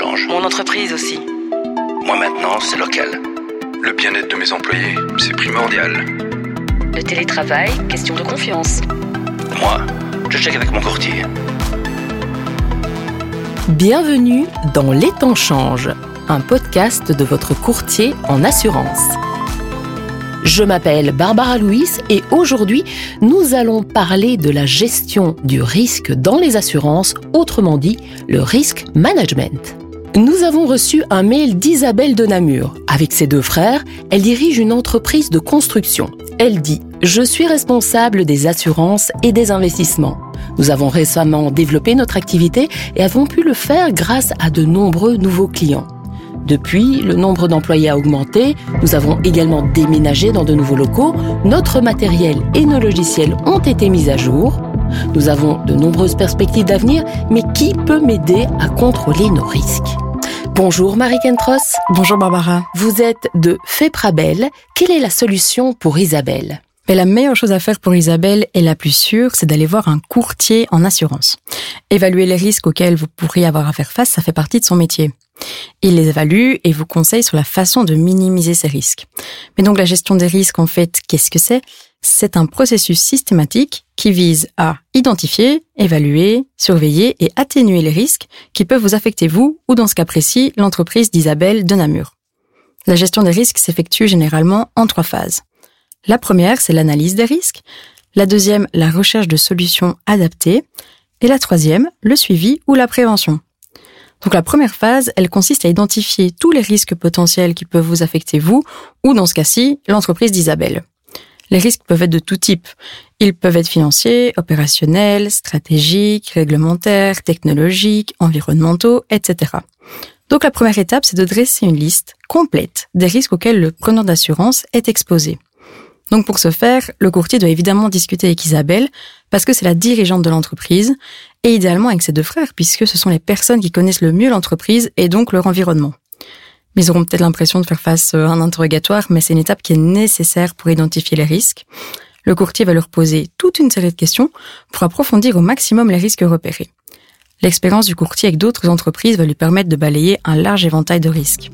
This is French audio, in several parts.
change. Mon entreprise aussi. Moi maintenant, c'est local. Le bien-être de mes employés, c'est primordial. Le télétravail, question de confiance. Moi, je check avec mon courtier. Bienvenue dans Les temps changent, un podcast de votre courtier en assurance. Je m'appelle Barbara Louis et aujourd'hui, nous allons parler de la gestion du risque dans les assurances, autrement dit, le risk management. Nous avons reçu un mail d'Isabelle de Namur. Avec ses deux frères, elle dirige une entreprise de construction. Elle dit Je suis responsable des assurances et des investissements. Nous avons récemment développé notre activité et avons pu le faire grâce à de nombreux nouveaux clients. Depuis, le nombre d'employés a augmenté, nous avons également déménagé dans de nouveaux locaux, notre matériel et nos logiciels ont été mis à jour. Nous avons de nombreuses perspectives d'avenir, mais qui peut m'aider à contrôler nos risques? Bonjour Marie Kentros. Bonjour Barbara. Vous êtes de Feprabel. Quelle est la solution pour Isabelle? Mais la meilleure chose à faire pour Isabelle et la plus sûre, c'est d'aller voir un courtier en assurance. Évaluer les risques auxquels vous pourriez avoir à faire face, ça fait partie de son métier. Il les évalue et vous conseille sur la façon de minimiser ces risques. Mais donc la gestion des risques, en fait, qu'est-ce que c'est? C'est un processus systématique qui vise à identifier, évaluer, surveiller et atténuer les risques qui peuvent vous affecter vous ou dans ce cas précis l'entreprise d'Isabelle de Namur. La gestion des risques s'effectue généralement en trois phases. La première, c'est l'analyse des risques. La deuxième, la recherche de solutions adaptées. Et la troisième, le suivi ou la prévention. Donc la première phase, elle consiste à identifier tous les risques potentiels qui peuvent vous affecter vous, ou dans ce cas-ci, l'entreprise d'Isabelle. Les risques peuvent être de tout type. Ils peuvent être financiers, opérationnels, stratégiques, réglementaires, technologiques, environnementaux, etc. Donc la première étape, c'est de dresser une liste complète des risques auxquels le preneur d'assurance est exposé. Donc pour ce faire, le courtier doit évidemment discuter avec Isabelle, parce que c'est la dirigeante de l'entreprise, et idéalement avec ses deux frères, puisque ce sont les personnes qui connaissent le mieux l'entreprise et donc leur environnement. Ils auront peut-être l'impression de faire face à un interrogatoire, mais c'est une étape qui est nécessaire pour identifier les risques. Le courtier va leur poser toute une série de questions pour approfondir au maximum les risques repérés. L'expérience du courtier avec d'autres entreprises va lui permettre de balayer un large éventail de risques.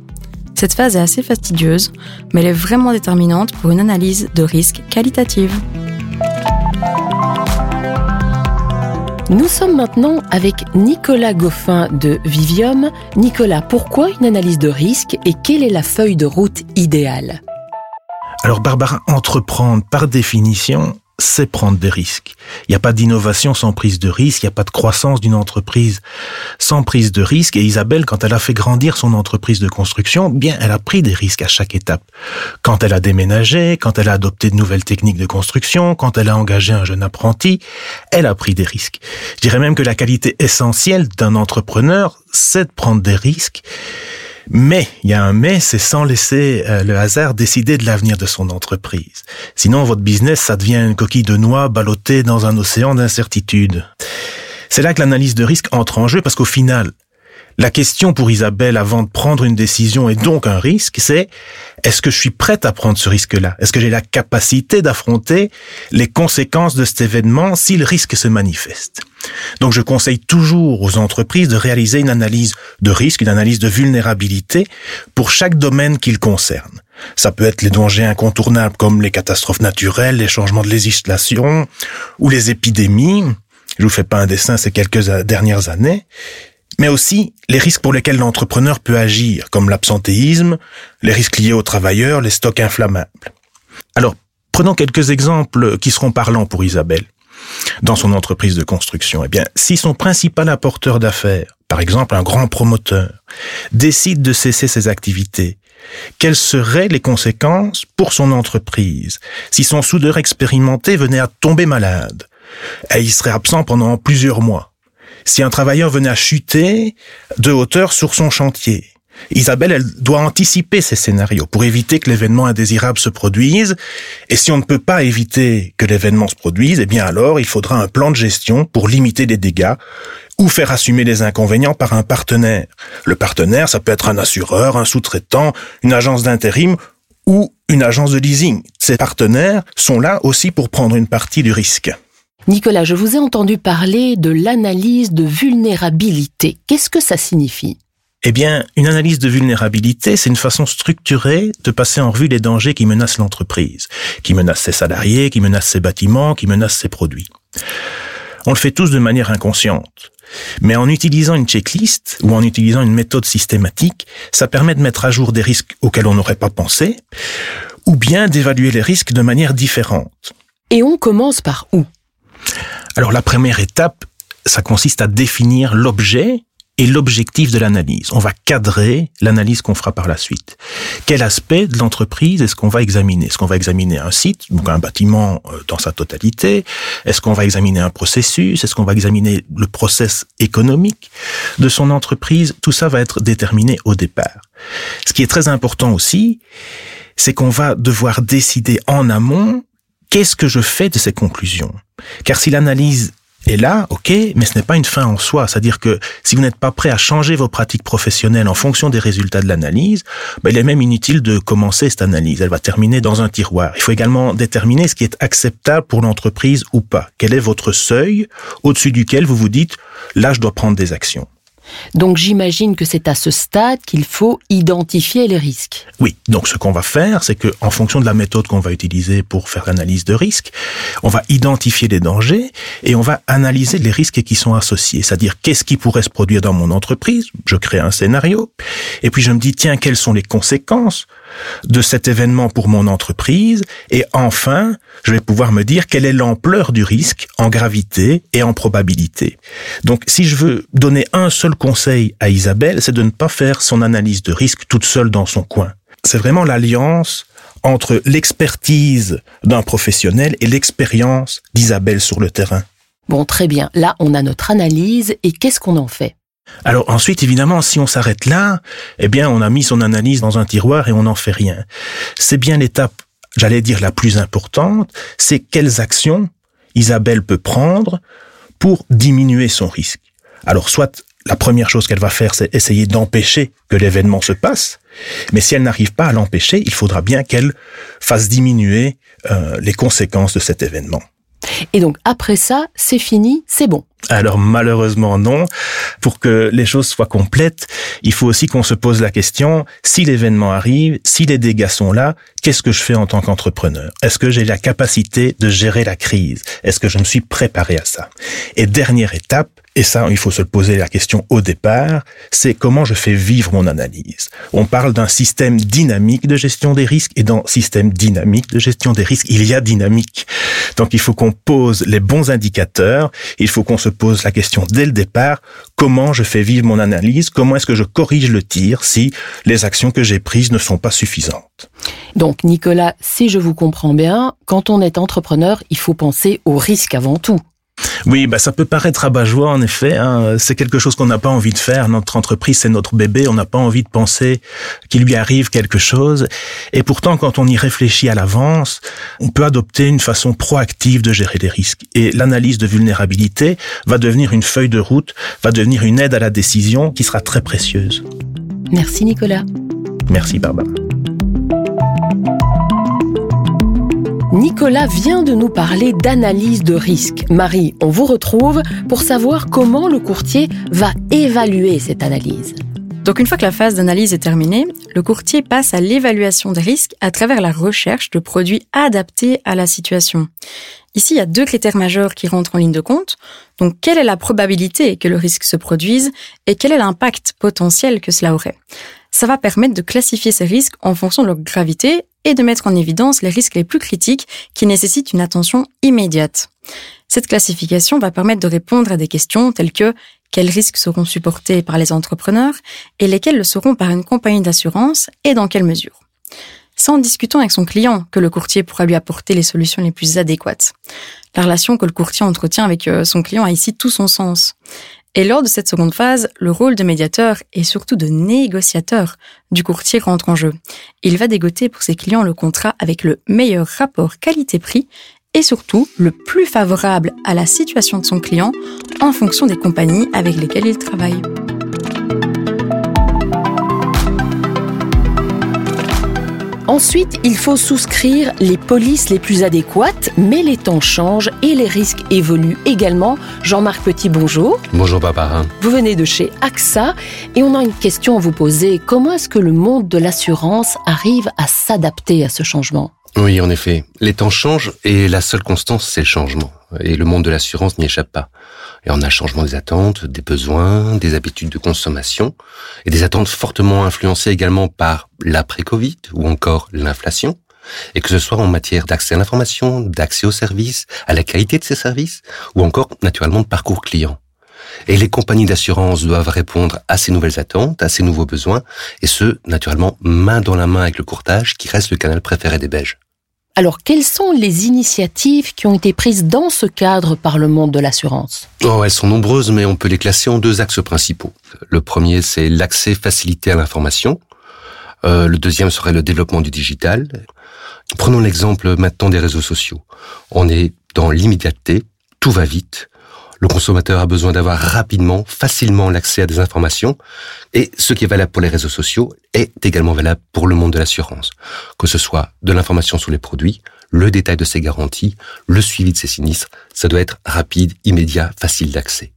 Cette phase est assez fastidieuse, mais elle est vraiment déterminante pour une analyse de risque qualitative. Nous sommes maintenant avec Nicolas Goffin de Vivium. Nicolas, pourquoi une analyse de risque et quelle est la feuille de route idéale? Alors Barbara, entreprendre par définition, c'est prendre des risques. Il n'y a pas d'innovation sans prise de risque, il n'y a pas de croissance d'une entreprise sans prise de risque. Et Isabelle, quand elle a fait grandir son entreprise de construction, bien, elle a pris des risques à chaque étape. Quand elle a déménagé, quand elle a adopté de nouvelles techniques de construction, quand elle a engagé un jeune apprenti, elle a pris des risques. Je dirais même que la qualité essentielle d'un entrepreneur, c'est de prendre des risques mais, il y a un mais, c'est sans laisser euh, le hasard décider de l'avenir de son entreprise. Sinon, votre business, ça devient une coquille de noix ballottée dans un océan d'incertitude. C'est là que l'analyse de risque entre en jeu parce qu'au final, la question pour Isabelle avant de prendre une décision et donc un risque, c'est est-ce que je suis prête à prendre ce risque-là? Est-ce que j'ai la capacité d'affronter les conséquences de cet événement si le risque se manifeste? Donc je conseille toujours aux entreprises de réaliser une analyse de risque, une analyse de vulnérabilité pour chaque domaine qu'ils concernent. Ça peut être les dangers incontournables comme les catastrophes naturelles, les changements de législation ou les épidémies. Je vous fais pas un dessin ces quelques dernières années mais aussi les risques pour lesquels l'entrepreneur peut agir, comme l'absentéisme, les risques liés aux travailleurs, les stocks inflammables. Alors, prenons quelques exemples qui seront parlants pour Isabelle. Dans son entreprise de construction, eh bien, si son principal apporteur d'affaires, par exemple un grand promoteur, décide de cesser ses activités, quelles seraient les conséquences pour son entreprise si son soudeur expérimenté venait à tomber malade? Et il serait absent pendant plusieurs mois si un travailleur venait à chuter de hauteur sur son chantier. Isabelle, elle doit anticiper ces scénarios pour éviter que l'événement indésirable se produise. Et si on ne peut pas éviter que l'événement se produise, eh bien alors il faudra un plan de gestion pour limiter les dégâts ou faire assumer les inconvénients par un partenaire. Le partenaire, ça peut être un assureur, un sous-traitant, une agence d'intérim ou une agence de leasing. Ces partenaires sont là aussi pour prendre une partie du risque. Nicolas, je vous ai entendu parler de l'analyse de vulnérabilité. Qu'est-ce que ça signifie? Eh bien, une analyse de vulnérabilité, c'est une façon structurée de passer en revue les dangers qui menacent l'entreprise, qui menacent ses salariés, qui menacent ses bâtiments, qui menacent ses produits. On le fait tous de manière inconsciente. Mais en utilisant une checklist ou en utilisant une méthode systématique, ça permet de mettre à jour des risques auxquels on n'aurait pas pensé, ou bien d'évaluer les risques de manière différente. Et on commence par où? Alors la première étape, ça consiste à définir l'objet et l'objectif de l'analyse. On va cadrer l'analyse qu'on fera par la suite. Quel aspect de l'entreprise est-ce qu'on va examiner? Est-ce qu'on va examiner un site, donc un bâtiment euh, dans sa totalité? Est-ce qu'on va examiner un processus? Est-ce qu'on va examiner le process économique de son entreprise? Tout ça va être déterminé au départ. Ce qui est très important aussi, c'est qu'on va devoir décider en amont qu'est-ce que je fais de ces conclusions? Car si l'analyse et là, ok, mais ce n'est pas une fin en soi. C'est-à-dire que si vous n'êtes pas prêt à changer vos pratiques professionnelles en fonction des résultats de l'analyse, ben, il est même inutile de commencer cette analyse. Elle va terminer dans un tiroir. Il faut également déterminer ce qui est acceptable pour l'entreprise ou pas. Quel est votre seuil au-dessus duquel vous vous dites, là, je dois prendre des actions? Donc j'imagine que c'est à ce stade qu'il faut identifier les risques. Oui, donc ce qu'on va faire, c'est que en fonction de la méthode qu'on va utiliser pour faire l'analyse de risque, on va identifier les dangers et on va analyser les risques qui sont associés, c'est-à-dire qu'est-ce qui pourrait se produire dans mon entreprise, je crée un scénario et puis je me dis tiens, quelles sont les conséquences de cet événement pour mon entreprise et enfin, je vais pouvoir me dire quelle est l'ampleur du risque en gravité et en probabilité. Donc si je veux donner un seul conseil à Isabelle, c'est de ne pas faire son analyse de risque toute seule dans son coin. C'est vraiment l'alliance entre l'expertise d'un professionnel et l'expérience d'Isabelle sur le terrain. Bon, très bien. Là, on a notre analyse et qu'est-ce qu'on en fait? Alors ensuite, évidemment, si on s'arrête là, eh bien, on a mis son analyse dans un tiroir et on n'en fait rien. C'est bien l'étape, j'allais dire, la plus importante, c'est quelles actions Isabelle peut prendre pour diminuer son risque. Alors, soit la première chose qu'elle va faire, c'est essayer d'empêcher que l'événement se passe. Mais si elle n'arrive pas à l'empêcher, il faudra bien qu'elle fasse diminuer euh, les conséquences de cet événement. Et donc après ça, c'est fini, c'est bon. Alors malheureusement non. Pour que les choses soient complètes, il faut aussi qu'on se pose la question, si l'événement arrive, si les dégâts sont là, qu'est-ce que je fais en tant qu'entrepreneur? Est-ce que j'ai la capacité de gérer la crise? Est-ce que je me suis préparé à ça? Et dernière étape, et ça, il faut se poser la question au départ, c'est comment je fais vivre mon analyse? On parle d'un système dynamique de gestion des risques et dans système dynamique de gestion des risques, il y a dynamique. Donc il faut qu'on pose les bons indicateurs, il faut qu'on se pose la question dès le départ, comment je fais vivre mon analyse, comment est-ce que je corrige le tir si les actions que j'ai prises ne sont pas suffisantes? Donc Nicolas, si je vous comprends bien, quand on est entrepreneur, il faut penser au risque avant tout. Oui, bah ça peut paraître abat-joie en effet. Hein. C'est quelque chose qu'on n'a pas envie de faire. Notre entreprise, c'est notre bébé. On n'a pas envie de penser qu'il lui arrive quelque chose. Et pourtant, quand on y réfléchit à l'avance, on peut adopter une façon proactive de gérer les risques. Et l'analyse de vulnérabilité va devenir une feuille de route, va devenir une aide à la décision qui sera très précieuse. Merci Nicolas. Merci Barbara. Nicolas vient de nous parler d'analyse de risque. Marie, on vous retrouve pour savoir comment le courtier va évaluer cette analyse. Donc une fois que la phase d'analyse est terminée, le courtier passe à l'évaluation des risques à travers la recherche de produits adaptés à la situation. Ici, il y a deux critères majeurs qui rentrent en ligne de compte. Donc quelle est la probabilité que le risque se produise et quel est l'impact potentiel que cela aurait? Ça va permettre de classifier ces risques en fonction de leur gravité et de mettre en évidence les risques les plus critiques qui nécessitent une attention immédiate. Cette classification va permettre de répondre à des questions telles que quels risques seront supportés par les entrepreneurs et lesquels le seront par une compagnie d'assurance et dans quelle mesure? C'est en discutant avec son client que le courtier pourra lui apporter les solutions les plus adéquates. La relation que le courtier entretient avec euh, son client a ici tout son sens. Et lors de cette seconde phase, le rôle de médiateur et surtout de négociateur du courtier rentre en jeu. Il va dégoter pour ses clients le contrat avec le meilleur rapport qualité-prix et surtout le plus favorable à la situation de son client en fonction des compagnies avec lesquelles il travaille. Ensuite, il faut souscrire les polices les plus adéquates, mais les temps changent et les risques évoluent également. Jean-Marc Petit, bonjour. Bonjour Barbara. Vous venez de chez AXA et on a une question à vous poser. Comment est-ce que le monde de l'assurance arrive à s'adapter à ce changement? Oui, en effet. Les temps changent et la seule constance, c'est le changement. Et le monde de l'assurance n'y échappe pas. Et on a changement des attentes, des besoins, des habitudes de consommation, et des attentes fortement influencées également par l'après-Covid ou encore l'inflation. Et que ce soit en matière d'accès à l'information, d'accès aux services, à la qualité de ces services, ou encore naturellement de parcours client. Et les compagnies d'assurance doivent répondre à ces nouvelles attentes, à ces nouveaux besoins, et ce, naturellement, main dans la main avec le courtage, qui reste le canal préféré des Belges. Alors, quelles sont les initiatives qui ont été prises dans ce cadre par le monde de l'assurance? Oh, elles sont nombreuses, mais on peut les classer en deux axes principaux. Le premier, c'est l'accès facilité à l'information. Euh, le deuxième serait le développement du digital. Prenons l'exemple maintenant des réseaux sociaux. On est dans l'immédiateté, tout va vite. Le consommateur a besoin d'avoir rapidement, facilement l'accès à des informations. Et ce qui est valable pour les réseaux sociaux est également valable pour le monde de l'assurance. Que ce soit de l'information sur les produits, le détail de ses garanties, le suivi de ses sinistres, ça doit être rapide, immédiat, facile d'accès.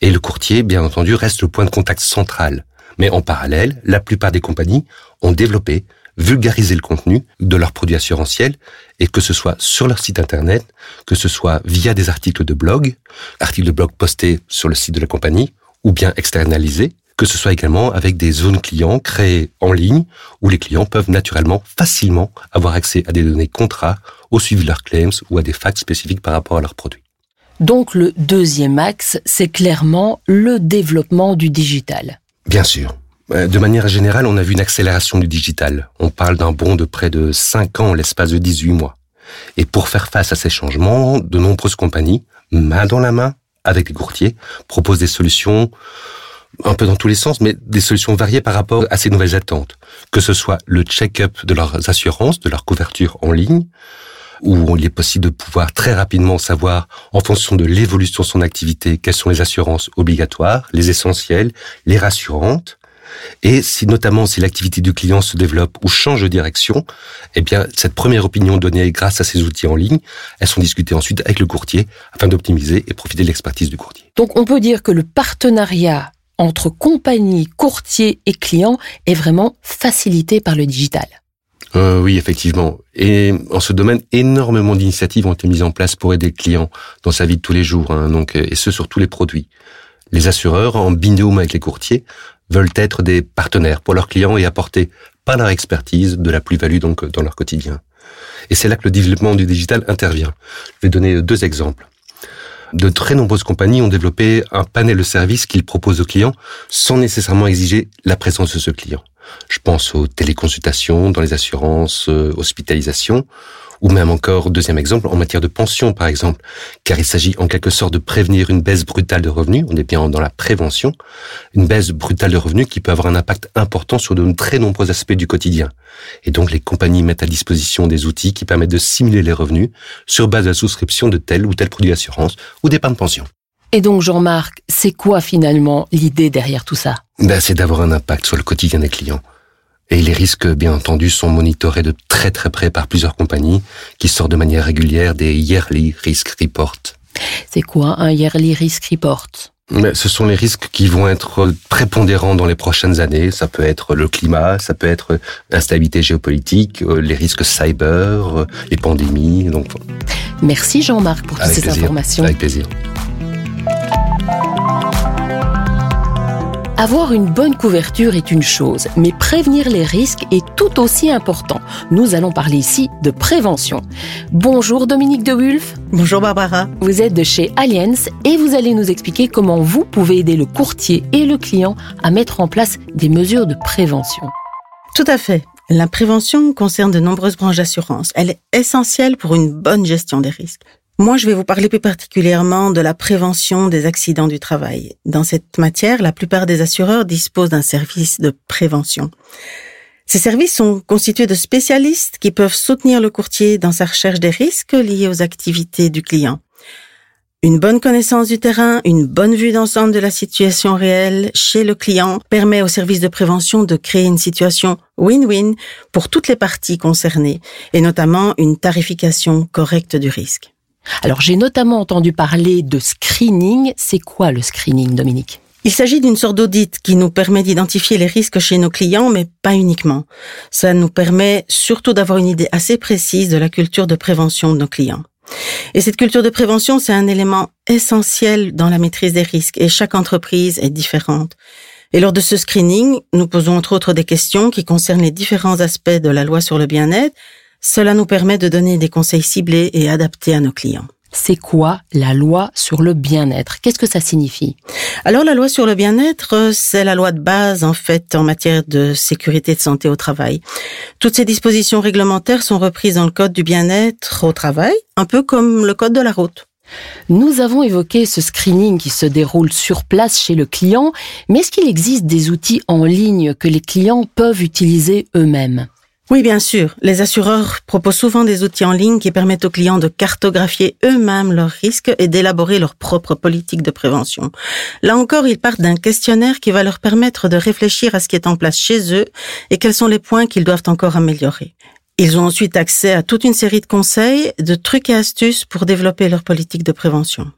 Et le courtier, bien entendu, reste le point de contact central. Mais en parallèle, la plupart des compagnies ont développé vulgariser le contenu de leurs produits assurantiels et que ce soit sur leur site internet, que ce soit via des articles de blog, articles de blog postés sur le site de la compagnie ou bien externalisés, que ce soit également avec des zones clients créées en ligne où les clients peuvent naturellement facilement avoir accès à des données contrats, au suivi de leurs claims ou à des facts spécifiques par rapport à leurs produits. Donc le deuxième axe, c'est clairement le développement du digital. Bien sûr. Euh, de manière générale, on a vu une accélération du digital. On parle d'un bond de près de 5 ans en l'espace de 18 mois. Et pour faire face à ces changements, de nombreuses compagnies, main dans la main, avec les courtiers, proposent des solutions un peu dans tous les sens, mais des solutions variées par rapport à ces nouvelles attentes. Que ce soit le check-up de leurs assurances, de leur couverture en ligne, où il est possible de pouvoir très rapidement savoir, en fonction de l'évolution de son activité, quelles sont les assurances obligatoires, les essentielles, les rassurantes, et si notamment si l'activité du client se développe ou change de direction, eh bien cette première opinion donnée grâce à ces outils en ligne, elles sont discutées ensuite avec le courtier afin d'optimiser et profiter de l'expertise du courtier. Donc on peut dire que le partenariat entre compagnie, courtier et client est vraiment facilité par le digital. Euh, oui, effectivement. Et en ce domaine, énormément d'initiatives ont été mises en place pour aider le client dans sa vie de tous les jours, hein, donc, et ce sur tous les produits. Les assureurs, en binôme avec les courtiers, veulent être des partenaires pour leurs clients et apporter par leur expertise de la plus-value donc dans leur quotidien. Et c'est là que le développement du digital intervient. Je vais donner deux exemples. De très nombreuses compagnies ont développé un panel de services qu'ils proposent aux clients sans nécessairement exiger la présence de ce client. Je pense aux téléconsultations dans les assurances, euh, hospitalisation, ou même encore, deuxième exemple, en matière de pension, par exemple, car il s'agit en quelque sorte de prévenir une baisse brutale de revenus, on est bien dans la prévention, une baisse brutale de revenus qui peut avoir un impact important sur de très nombreux aspects du quotidien. Et donc les compagnies mettent à disposition des outils qui permettent de simuler les revenus sur base de la souscription de tel ou tel produit d'assurance ou d'épargne pension. Et donc Jean-Marc, c'est quoi finalement l'idée derrière tout ça? Ben, C'est d'avoir un impact sur le quotidien des clients. Et les risques, bien entendu, sont monitorés de très très près par plusieurs compagnies qui sortent de manière régulière des Yearly Risk Reports. C'est quoi un Yearly Risk Report? Mais ce sont les risques qui vont être prépondérants dans les prochaines années. Ça peut être le climat, ça peut être l'instabilité géopolitique, euh, les risques cyber, euh, les pandémies. Donc... Merci Jean-Marc pour toutes ces informations. Avec plaisir. Avoir une bonne couverture est une chose, mais prévenir les risques est tout aussi important. Nous allons parler ici de prévention. Bonjour Dominique de Wulf. Bonjour Barbara. Vous êtes de chez Allianz et vous allez nous expliquer comment vous pouvez aider le courtier et le client à mettre en place des mesures de prévention. Tout à fait. La prévention concerne de nombreuses branches d'assurance. Elle est essentielle pour une bonne gestion des risques. Moi, je vais vous parler plus particulièrement de la prévention des accidents du travail. Dans cette matière, la plupart des assureurs disposent d'un service de prévention. Ces services sont constitués de spécialistes qui peuvent soutenir le courtier dans sa recherche des risques liés aux activités du client. Une bonne connaissance du terrain, une bonne vue d'ensemble de la situation réelle chez le client permet au service de prévention de créer une situation win-win pour toutes les parties concernées et notamment une tarification correcte du risque. Alors j'ai notamment entendu parler de screening. C'est quoi le screening, Dominique? Il s'agit d'une sorte d'audit qui nous permet d'identifier les risques chez nos clients, mais pas uniquement. Ça nous permet surtout d'avoir une idée assez précise de la culture de prévention de nos clients. Et cette culture de prévention, c'est un élément essentiel dans la maîtrise des risques et chaque entreprise est différente. Et lors de ce screening, nous posons entre autres des questions qui concernent les différents aspects de la loi sur le bien-être. Cela nous permet de donner des conseils ciblés et adaptés à nos clients c'est quoi la loi sur le bien-être? Qu'est-ce que ça signifie? Alors la loi sur le bien-être, c'est la loi de base en fait en matière de sécurité de santé au travail. Toutes ces dispositions réglementaires sont reprises dans le code du bien-être au travail, un peu comme le code de la route. Nous avons évoqué ce screening qui se déroule sur place chez le client, mais est-ce qu'il existe des outils en ligne que les clients peuvent utiliser eux-mêmes? Oui, bien sûr. Les assureurs proposent souvent des outils en ligne qui permettent aux clients de cartographier eux-mêmes leurs risques et d'élaborer leur propre politique de prévention. Là encore, ils partent d'un questionnaire qui va leur permettre de réfléchir à ce qui est en place chez eux et quels sont les points qu'ils doivent encore améliorer. Ils ont ensuite accès à toute une série de conseils, de trucs et astuces pour développer leur politique de prévention.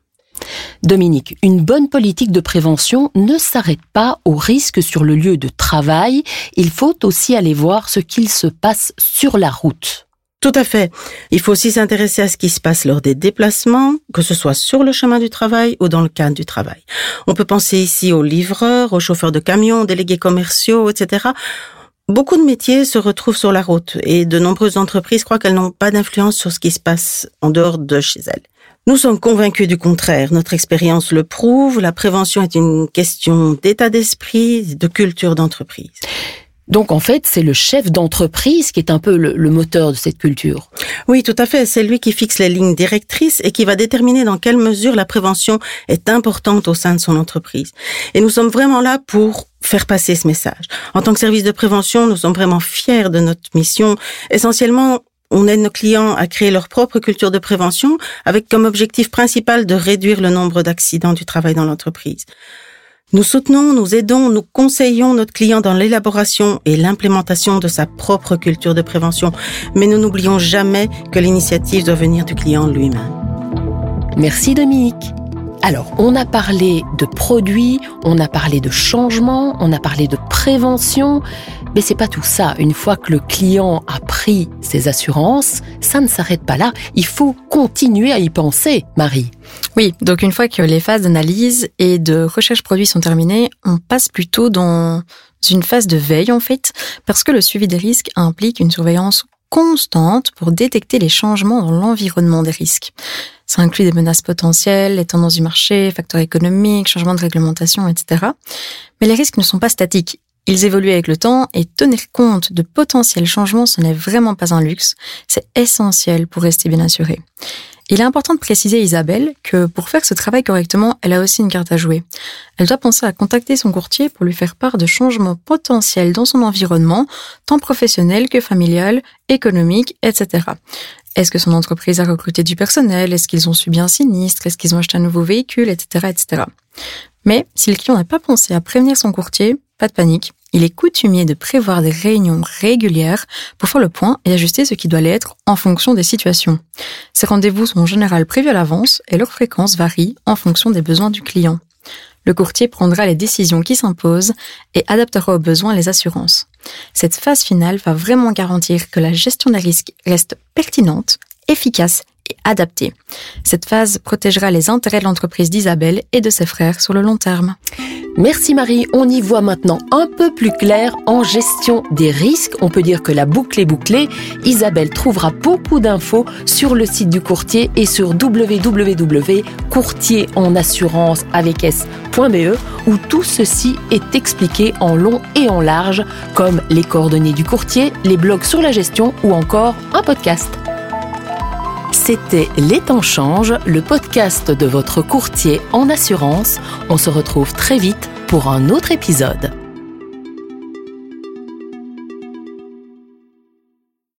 Dominique, une bonne politique de prévention ne s'arrête pas aux risques sur le lieu de travail, il faut aussi aller voir ce qu'il se passe sur la route. Tout à fait. Il faut aussi s'intéresser à ce qui se passe lors des déplacements, que ce soit sur le chemin du travail ou dans le cadre du travail. On peut penser ici aux livreurs, aux chauffeurs de camions, délégués commerciaux, etc. Beaucoup de métiers se retrouvent sur la route et de nombreuses entreprises croient qu'elles n'ont pas d'influence sur ce qui se passe en dehors de chez elles. Nous sommes convaincus du contraire. Notre expérience le prouve. La prévention est une question d'état d'esprit, de culture d'entreprise. Donc en fait, c'est le chef d'entreprise qui est un peu le, moteur de cette culture. Oui, tout à fait. C'est lui qui fixe les lignes directrices et qui va déterminer dans quelle mesure la prévention est importante au sein de son entreprise. Et nous sommes vraiment là pour faire passer ce message. En tant que service de prévention, nous sommes vraiment fiers de notre mission. Essentiellement, on aide nos clients à créer leur propre culture de prévention avec comme objectif principal de réduire le nombre d'accidents du travail dans l'entreprise. Nous soutenons, nous aidons, nous conseillons notre client dans l'élaboration et l'implémentation de sa propre culture de prévention, mais nous n'oublions jamais que l'initiative doit venir du client lui-même. Merci Dominique. Alors, on a parlé de produits, on a parlé de changement, on a parlé de prévention, mais c'est pas tout ça. Une fois que le client a pris ses assurances, ça ne s'arrête pas là. Il faut continuer à y penser, Marie. Oui, donc une fois que les phases d'analyse et de recherche produit sont terminées, on passe plutôt dans une phase de veille en fait, parce que le suivi des risques implique une surveillance constante pour détecter les changements dans l'environnement des risques. Ça inclut des menaces potentielles, les tendances du marché, facteurs économiques, changements de réglementation, etc. Mais les risques ne sont pas statiques. Ils évoluent avec le temps et tenir compte de potentiels changements, ce n'est vraiment pas un luxe. C'est essentiel pour rester bien assuré. Il est important de préciser, Isabelle, que pour faire ce travail correctement, elle a aussi une carte à jouer. Elle doit penser à contacter son courtier pour lui faire part de changements potentiels dans son environnement, tant professionnel que familial, économique, etc. Est-ce que son entreprise a recruté du personnel? Est-ce qu'ils ont subi un sinistre Est-ce qu'ils ont acheté un nouveau véhicule, etc., etc. Mais si le client n'a pas pensé à prévenir son courtier, pas de panique. Il est coutumier de prévoir des réunions régulières pour faire le point et ajuster ce qui doit l'être en fonction des situations. Ces rendez-vous sont en général prévus à l'avance et leur fréquence varie en fonction des besoins du client. Le courtier prendra les décisions qui s'imposent et adaptera aux besoins les assurances. Cette phase finale va vraiment garantir que la gestion des risques reste pertinente, efficace et adaptée. Cette phase protégera les intérêts de l'entreprise d'Isabelle et de ses frères sur le long terme. Merci Marie, on y voit maintenant un peu plus clair en gestion des risques. On peut dire que la boucle est bouclée. Isabelle trouvera beaucoup d'infos sur le site du courtier et sur www.courtierenassurance avec s.be où tout ceci est expliqué en long et en large comme les coordonnées du courtier, les blogs sur la gestion ou encore un podcast. C'était Les temps changent, le podcast de votre courtier en assurance. On se retrouve très vite pour un autre épisode.